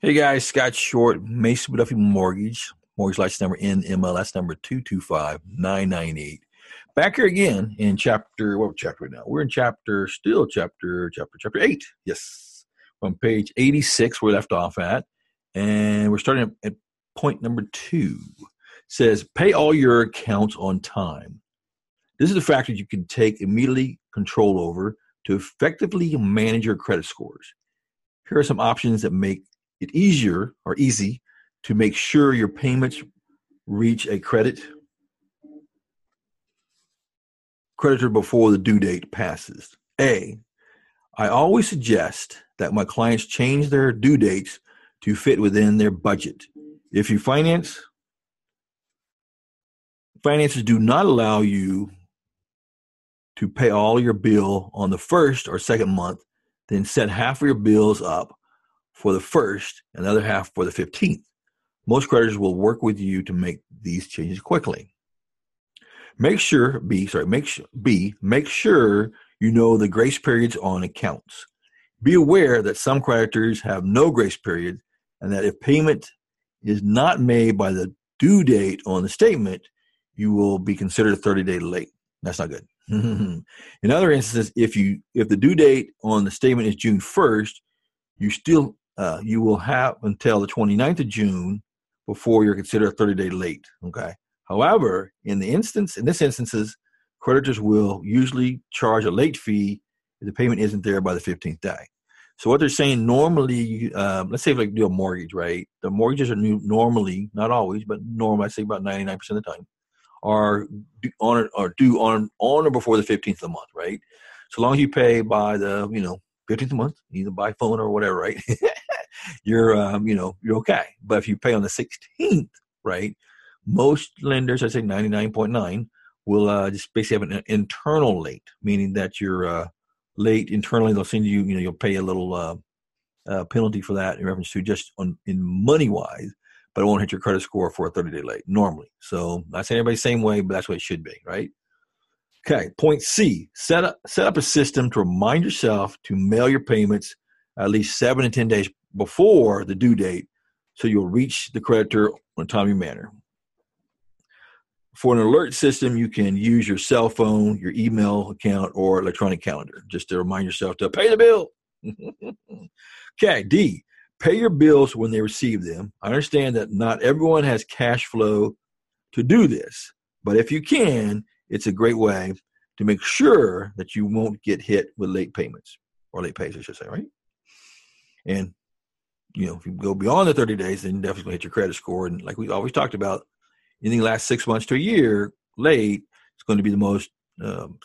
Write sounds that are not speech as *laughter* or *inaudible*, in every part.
Hey guys, Scott Short, Mason-McDuffie Mortgage, mortgage license number NMLS number 225998. Back here again in chapter, what chapter now? We're in chapter, still chapter, chapter, chapter 8. Yes. From page 86, we left off at. And we're starting at point number two. It says, pay all your accounts on time. This is a factor you can take immediately control over to effectively manage your credit scores. Here are some options that make it easier or easy to make sure your payments reach a credit creditor before the due date passes. A, I always suggest that my clients change their due dates to fit within their budget. If you finance finances do not allow you to pay all your bill on the first or second month, then set half of your bills up for the first, another half for the 15th. Most creditors will work with you to make these changes quickly. Make sure B, sorry, make sure B, make sure you know the grace periods on accounts. Be aware that some creditors have no grace period and that if payment is not made by the due date on the statement, you will be considered 30 day late. That's not good. *laughs* In other instances, if you if the due date on the statement is June 1st, you still uh, you will have until the 29th of June before you're considered 30 day late. Okay. However, in the instance, in this instances, creditors will usually charge a late fee if the payment isn't there by the 15th day. So what they're saying normally, um, let's say if like do a mortgage, right? The mortgages are new, normally, not always, but normally, I say about 99% of the time, are on or due on on or before the 15th of the month, right? So long as you pay by the you know 15th a month, either by phone or whatever, right? *laughs* you're, um, you know, you're okay. But if you pay on the 16th, right, most lenders, I say 99.9, will uh, just basically have an internal late, meaning that you're uh, late internally. They'll send you, you know, you'll pay a little uh, uh penalty for that in reference to just on in money wise, but it won't hit your credit score for a 30 day late normally. So not saying everybody's the same way, but that's what it should be, right? Okay, point C, set up, set up a system to remind yourself to mail your payments at least seven to 10 days before the due date so you'll reach the creditor in a timely manner. For an alert system, you can use your cell phone, your email account, or electronic calendar just to remind yourself to pay the bill. *laughs* okay, D, pay your bills when they receive them. I understand that not everyone has cash flow to do this, but if you can, it's a great way to make sure that you won't get hit with late payments or late pays, I should say, right? And you know, if you go beyond the 30 days, then definitely hit your credit score. And like we always talked about, anything last six months to a year late, it's going to be the most. Um,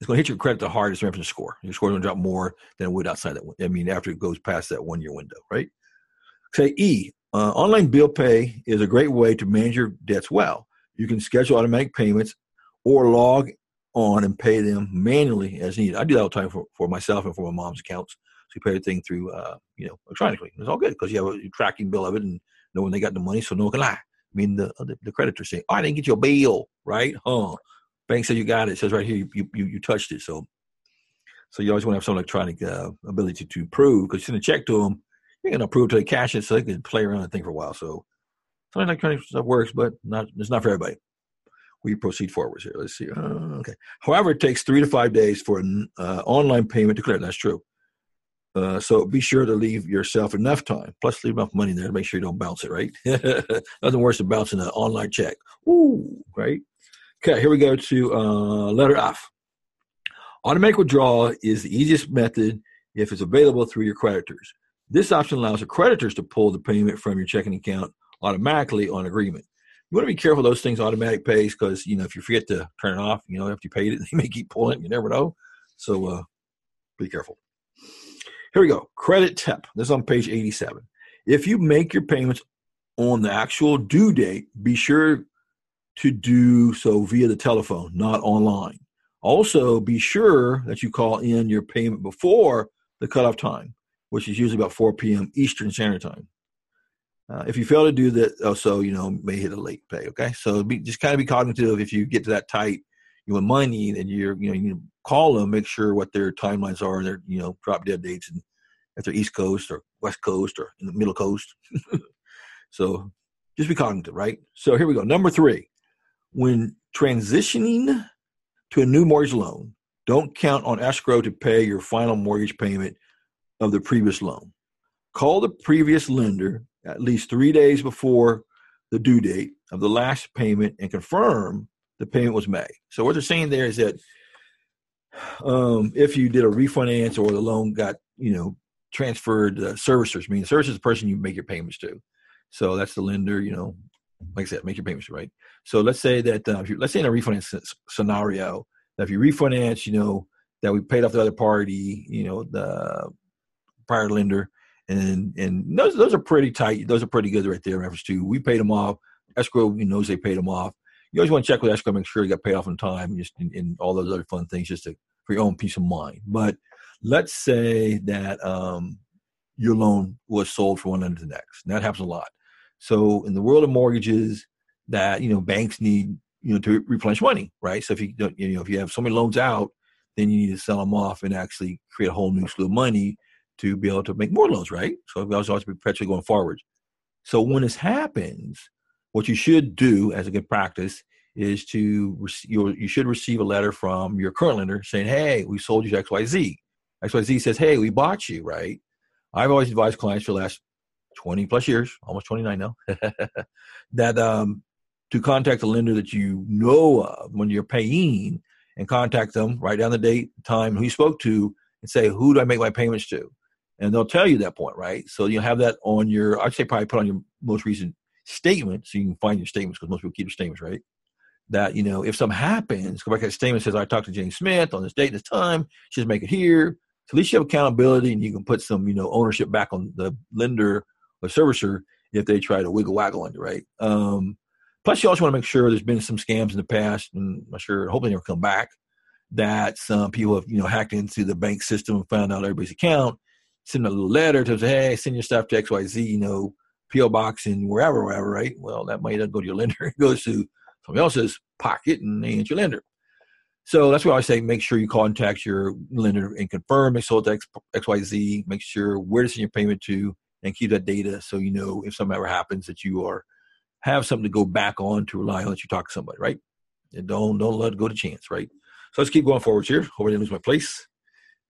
it's going to hit your credit the hardest reference score. Your score is going to drop more than it would outside that. I mean, after it goes past that one year window, right? Say E. Uh, online bill pay is a great way to manage your debts well. You can schedule automatic payments or log on and pay them manually as needed. I do that all the time for, for myself and for my mom's accounts. So you pay everything through, uh, you know, electronically. It's all good because you have a tracking bill of it and know when they got the money, so no one can lie. I mean, the the, the creditor saying, "Oh, I didn't get your bill, right? Huh? Bank said you got it. it says right here you, you you touched it. So, so you always want to have some electronic uh, ability to prove because you send a check to them, you're gonna prove till they cash it, so they can play around and think for a while. So, some electronic stuff works, but not it's not for everybody we proceed forwards here. Let's see. Uh, okay. However, it takes three to five days for an uh, online payment to clear. That's true. Uh, so be sure to leave yourself enough time, plus leave enough money there to make sure you don't bounce it, right? *laughs* Nothing worse than bouncing an online check. Ooh, right? Okay, here we go to uh, letter F. Automatic withdrawal is the easiest method if it's available through your creditors. This option allows the creditors to pull the payment from your checking account automatically on agreement you want to be careful those things automatic pays because you know if you forget to turn it off, you know after you paid it, *laughs* they may keep pulling. It, you never know, so uh, be careful. Here we go. Credit tip. This is on page 87. If you make your payments on the actual due date, be sure to do so via the telephone, not online. Also, be sure that you call in your payment before the cutoff time, which is usually about 4 p.m. Eastern Standard Time. Uh, if you fail to do that, also, you know, may hit a late pay. Okay. So be, just kind of be cognitive if you get to that tight, you want money and you're, you know, you call them, make sure what their timelines are, their, you know, drop dead dates and if they're East Coast or West Coast or in the Middle Coast. *laughs* so just be cognizant, right? So here we go. Number three, when transitioning to a new mortgage loan, don't count on escrow to pay your final mortgage payment of the previous loan. Call the previous lender at least three days before the due date of the last payment and confirm the payment was made. So what they're saying there is that um, if you did a refinance or the loan got you know transferred uh, servicers, I mean the servicer is the person you make your payments to. So that's the lender, you know, like I said, make your payments right. So let's say that uh, if you, let's say in a refinance scenario that if you refinance, you know that we paid off the other party, you know the prior lender, and and those those are pretty tight. Those are pretty good right there. In reference to we paid them off. Escrow you knows they paid them off. You always want to check with escrow, make sure you got paid off on time, just in, in all those other fun things, just to, for your own peace of mind. But let's say that um, your loan was sold from one end to the next. And that happens a lot. So in the world of mortgages, that you know banks need you know to replenish money, right? So if you don't, you know if you have so many loans out, then you need to sell them off and actually create a whole new slew of money to be able to make more loans, right? So have to be perpetually going forward. So when this happens, what you should do as a good practice is to you you should receive a letter from your current lender saying, "Hey, we sold you to XYZ." XYZ says, "Hey, we bought you." Right? I've always advised clients for the last 20 plus years, almost 29 now, *laughs* that um, to contact the lender that you know of when you're paying and contact them, write down the date, time, who you spoke to, and say, who do I make my payments to? And they'll tell you that point, right? So you'll have that on your, I'd say probably put on your most recent statement so you can find your statements because most people keep their statements, right? That, you know, if something happens, go back to that statement says, I talked to Jane Smith on this date, this time, she's make it here. So at least you have accountability and you can put some, you know, ownership back on the lender or servicer if they try to wiggle waggle on you, right? Um, plus, you also want to make sure there's been some scams in the past, and I'm sure, hopefully, never come back. That some people have, you know, hacked into the bank system and found out everybody's account, send a little letter to say, hey, send your stuff to XYZ, you know, PO box and wherever, wherever, right? Well, that might not go to your lender; *laughs* it goes to somebody else's pocket, and they ain't your lender. So that's why I say make sure you contact your lender and confirm to XYZ. Make sure where to send your payment to, and keep that data so you know if something ever happens that you are have something to go back on to rely on that you talk to somebody, right? And don't don't let it go to chance, right? So let's keep going forwards here. Hope I didn't lose my place.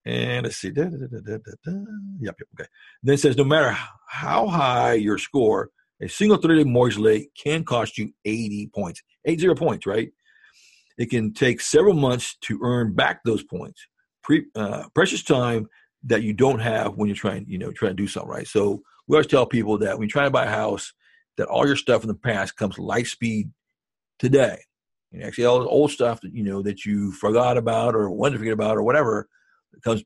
And let's see. Da, da, da, yep, yep, okay. then it says no matter how high your score, a single 30 day mortgage late can cost you 80 points. 80 points, right? It can take several months to earn back those points. Pre, uh, precious time that you don't have when you're trying, you know, trying to do something right. So we always tell people that when you try to buy a house, that all your stuff in the past comes light speed today. And actually, all the old stuff that you know that you forgot about or wanted to forget about or whatever comes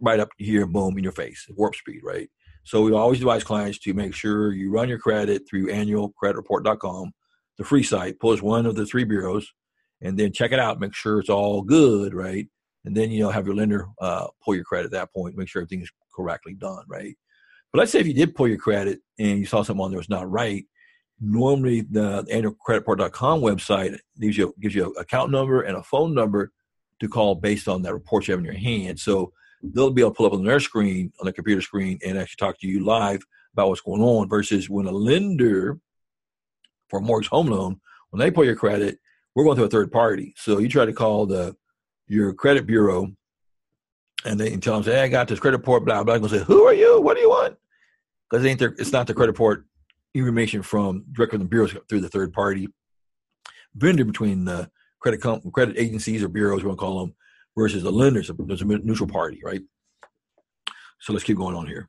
right up here, boom, in your face, warp speed, right? So we always advise clients to make sure you run your credit through annualcreditreport.com, the free site, pull one of the three bureaus, and then check it out, make sure it's all good, right? and then you know have your lender uh, pull your credit at that point, make sure everything's correctly done, right? But let's say if you did pull your credit and you saw something on there was not right, normally the annualcreditreport.com website gives you gives you an account number and a phone number to call based on that report you have in your hand. So they'll be able to pull up on their screen on the computer screen and actually talk to you live about what's going on. Versus when a lender for a mortgage home loan, when they pull your credit, we're going through a third party. So you try to call the your credit bureau and they tell them, say, hey, I got this credit report, blah, blah. Go say, who are you? What do you want? Because it their, it's not the credit report information from directly from the bureaus through the third party vendor between the credit credit agencies or bureaus, we're going to call them, versus the lenders. There's a neutral party, right? So let's keep going on here.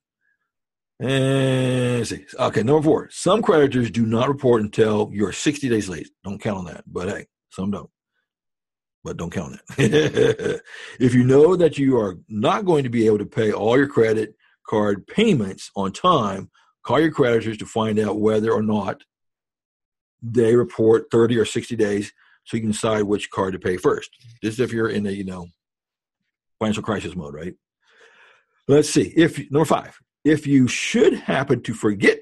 And see. Okay, number four. Some creditors do not report until you're 60 days late. Don't count on that. But hey, some don't but don't count it. *laughs* if you know that you are not going to be able to pay all your credit card payments on time, call your creditors to find out whether or not they report 30 or 60 days so you can decide which card to pay first. This is if you're in a, you know, financial crisis mode, right? Let's see. If number five, if you should happen to forget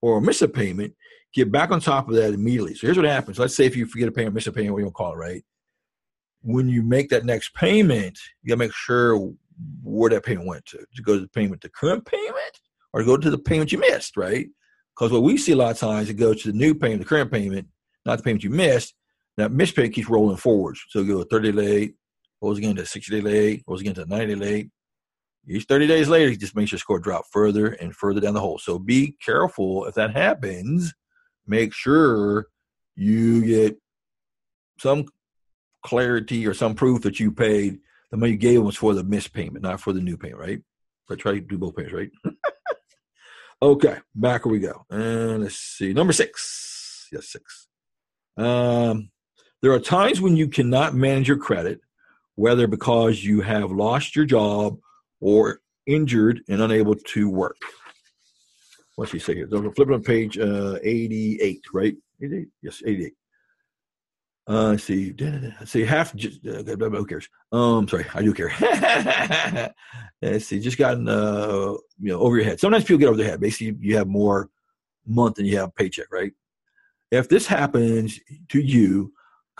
or miss a payment, get back on top of that immediately. So here's what happens. Let's say if you forget a payment, miss a payment, what you to call it, right? when you make that next payment, you gotta make sure where that payment went to. To go to the payment, the current payment, or go to the payment you missed, right? Because what we see a lot of times, it goes to the new payment, the current payment, not the payment you missed. That missed payment keeps rolling forwards. So it goes 30 day late, goes again to 60 day late, goes again to 90 day late. Each 30 days later, it just makes your score drop further and further down the hole. So be careful if that happens. Make sure you get some clarity or some proof that you paid the money you gave them was for the missed payment, not for the new payment, right? So try to do both payments, right? *laughs* okay, back where we go. And let's see. Number six. Yes, six. Um, there are times when you cannot manage your credit, whether because you have lost your job or injured and unable to work. What's he say here? So flipping on page uh, 88, right? 88? Yes, 88. Uh, see. See. Half. Uh, who cares? Um, sorry, I do care. *laughs* let's see. Just gotten uh, you know, over your head. Sometimes people get over their head. Basically, you have more month than you have paycheck, right? If this happens to you,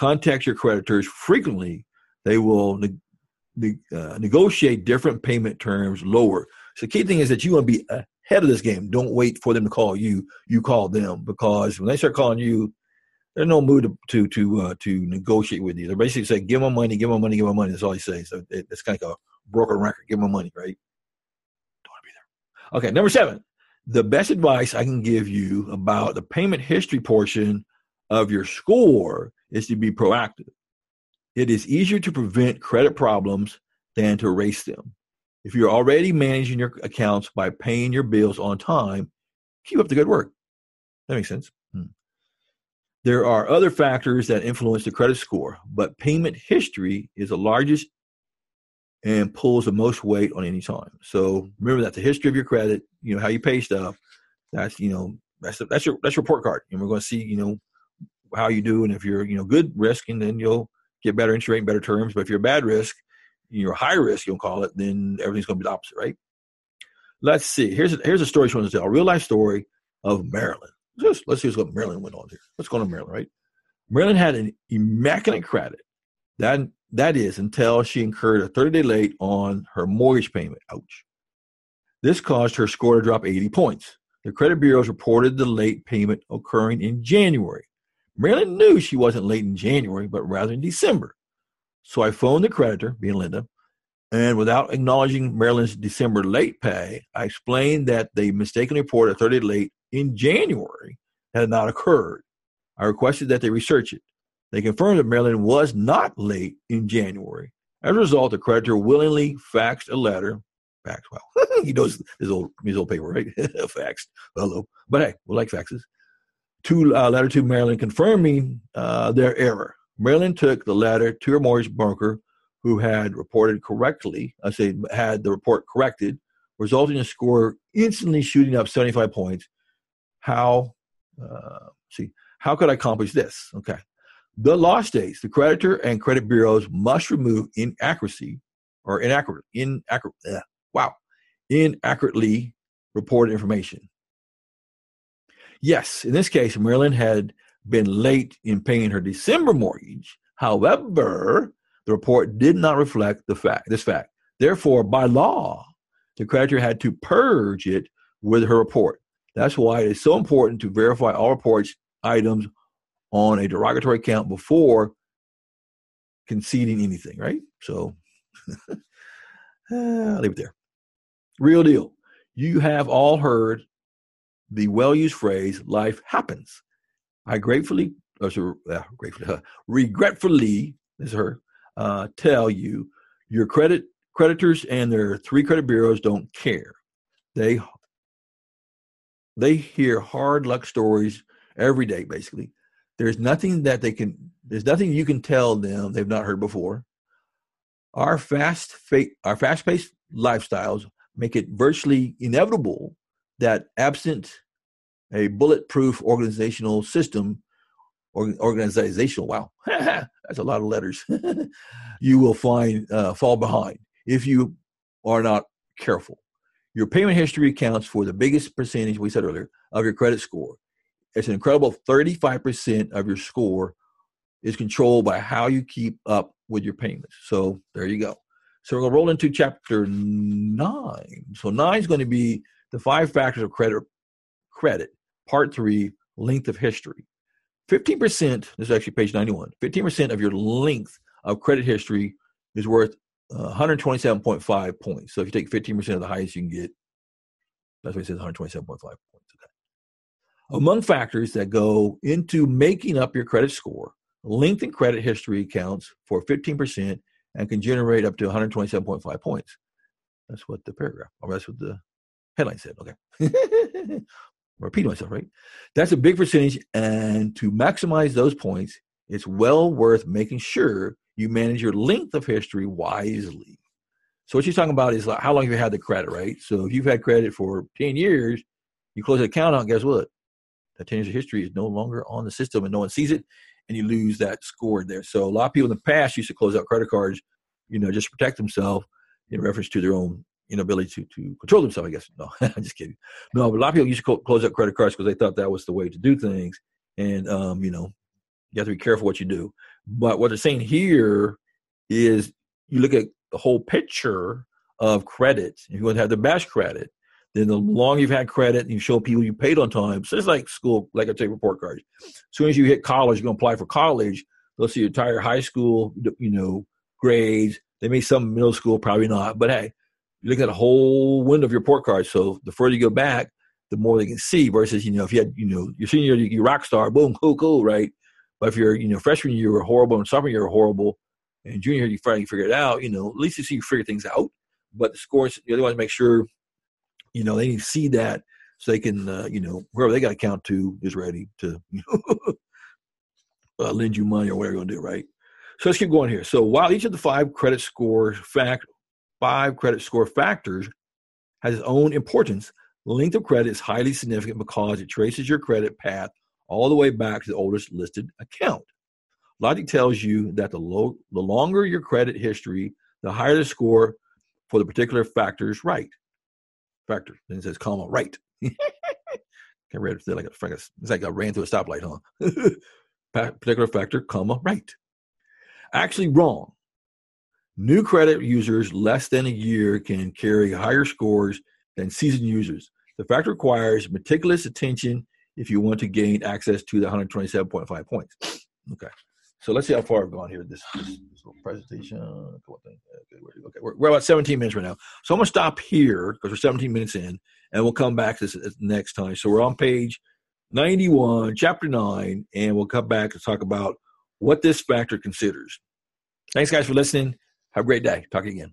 contact your creditors frequently. They will ne- ne- uh, negotiate different payment terms lower. So the key thing is that you want to be ahead of this game. Don't wait for them to call you. You call them because when they start calling you, there's no mood to to to, uh, to negotiate with you. They're basically say, "Give them money, give them money, give them money." That's all he says. So it, it's kind of like a broken record. Give them money, right? Don't want to be there. Okay, number seven. The best advice I can give you about the payment history portion of your score is to be proactive. It is easier to prevent credit problems than to erase them. If you're already managing your accounts by paying your bills on time, keep up the good work. That makes sense. Hmm. There are other factors that influence the credit score, but payment history is the largest and pulls the most weight on any time. So remember that the history of your credit, you know, how you pay stuff, that's you know, that's that's your that's your report card. And we're going to see, you know, how you do and if you're, you know, good risk and then you'll get better interest rate and better terms. But if you're bad risk, you're high risk, you'll call it, then everything's going to be the opposite, right? Let's see. Here's a, here's a story she wants to tell. A real life story of Marilyn. Just let's see what Marilyn went on here. Let's go to Marilyn, right? Marilyn had an immaculate credit. That that is until she incurred a 30 day late on her mortgage payment. Ouch. This caused her score to drop 80 points. The credit bureaus reported the late payment occurring in January. Marilyn knew she wasn't late in January, but rather in December. So I phoned the creditor, being Linda, and without acknowledging Marilyn's December late pay, I explained that they mistakenly reported a 30 late in January had not occurred. I requested that they research it. They confirmed that Marilyn was not late in January. As a result, the creditor willingly faxed a letter. Fax, well, *laughs* he knows his old his old paper, right? *laughs* faxed. Hello, but hey, we like faxes. To uh, letter to Marilyn confirming uh, their error. Marilyn took the letter to mortgage broker, who had reported correctly. I say had the report corrected, resulting in a score instantly shooting up 75 points how uh, see how could I accomplish this? Okay, the law states the creditor and credit bureaus must remove inaccuracy or inaccurate inaccurate uh, wow inaccurately reported information. Yes, in this case, Marilyn had been late in paying her December mortgage. However, the report did not reflect the fact this fact. Therefore, by law, the creditor had to purge it with her report. That's why it's so important to verify all reports items on a derogatory account before conceding anything, right? So I'll *laughs* uh, leave it there. Real deal. You have all heard the well used phrase, life happens. I gratefully, uh, gratefully uh, regretfully, is her, uh, tell you your credit creditors and their three credit bureaus don't care. They they hear hard luck stories every day, basically. There's nothing that they can, there's nothing you can tell them they've not heard before. Our fast, our fast-paced lifestyles make it virtually inevitable that absent a bulletproof organizational system, or organizational, wow, *laughs* that's a lot of letters, *laughs* you will find uh, fall behind if you are not careful. Your payment history accounts for the biggest percentage, we said earlier, of your credit score. It's an incredible 35% of your score is controlled by how you keep up with your payments. So there you go. So we're going to roll into chapter nine. So nine is going to be the five factors of credit. Credit, part three, length of history. 15%, this is actually page 91, 15% of your length of credit history is worth uh, 127.5 points. So if you take 15% of the highest you can get, that's what it says 127.5 points. Okay. Among factors that go into making up your credit score, length in credit history accounts for 15% and can generate up to 127.5 points. That's what the paragraph, or that's what the headline said. Okay. *laughs* Repeat myself, right? That's a big percentage. And to maximize those points, it's well worth making sure you manage your length of history wisely. So what she's talking about is like how long you had the credit, right? So if you've had credit for 10 years, you close the account out, guess what? That 10 years of history is no longer on the system and no one sees it and you lose that score there. So a lot of people in the past used to close out credit cards, you know, just to protect themselves in reference to their own inability to, to control themselves, I guess. No, *laughs* I'm just kidding. No, but a lot of people used to close up credit cards because they thought that was the way to do things. And, um, you know, you have to be careful what you do. But what they're saying here is you look at the whole picture of credit. If you want to have the best credit, then the longer you've had credit and you show people you paid on time. So it's like school, like I take report cards. As soon as you hit college, you're going to apply for college. They'll see your entire high school, you know, grades. They may some middle school, probably not. But hey, you look at a whole window of your port card. So the further you go back, the more they can see. Versus, you know, if you had, you know, your senior you rock star, boom, cool, cool, right? But if you're, you know, freshman year, you're horrible, and sophomore year, horrible, and junior you finally figure it out. You know, at least you see you figure things out. But the scores, you other want to make sure you know, they need to see that so they can, uh, you know, whoever they got to count to is ready to, you know, *laughs* uh, lend you money or whatever you're going to do, right? So let's keep going here. So while each of the five credit score fact, five credit score factors has its own importance, length of credit is highly significant because it traces your credit path all the way back to the oldest listed account. Logic tells you that the, low, the longer your credit history, the higher the score for the particular factors right factor. Then it says comma right. *laughs* Can't read it like a it's like I ran through a stoplight, huh? *laughs* Particular factor, comma right. Actually wrong. New credit users less than a year can carry higher scores than seasoned users. The factor requires meticulous attention if you want to gain access to the 127.5 points. Okay. So let's see how far I've gone here. This, this, this little presentation. Okay. We're, we're, about 17 minutes right now. So I'm going to stop here because we're 17 minutes in, and we'll come back to this next time. So we're on page 91, chapter 9, and we'll come back to talk about what this factor considers. Thanks, guys, for listening. Have a great day. Talk again.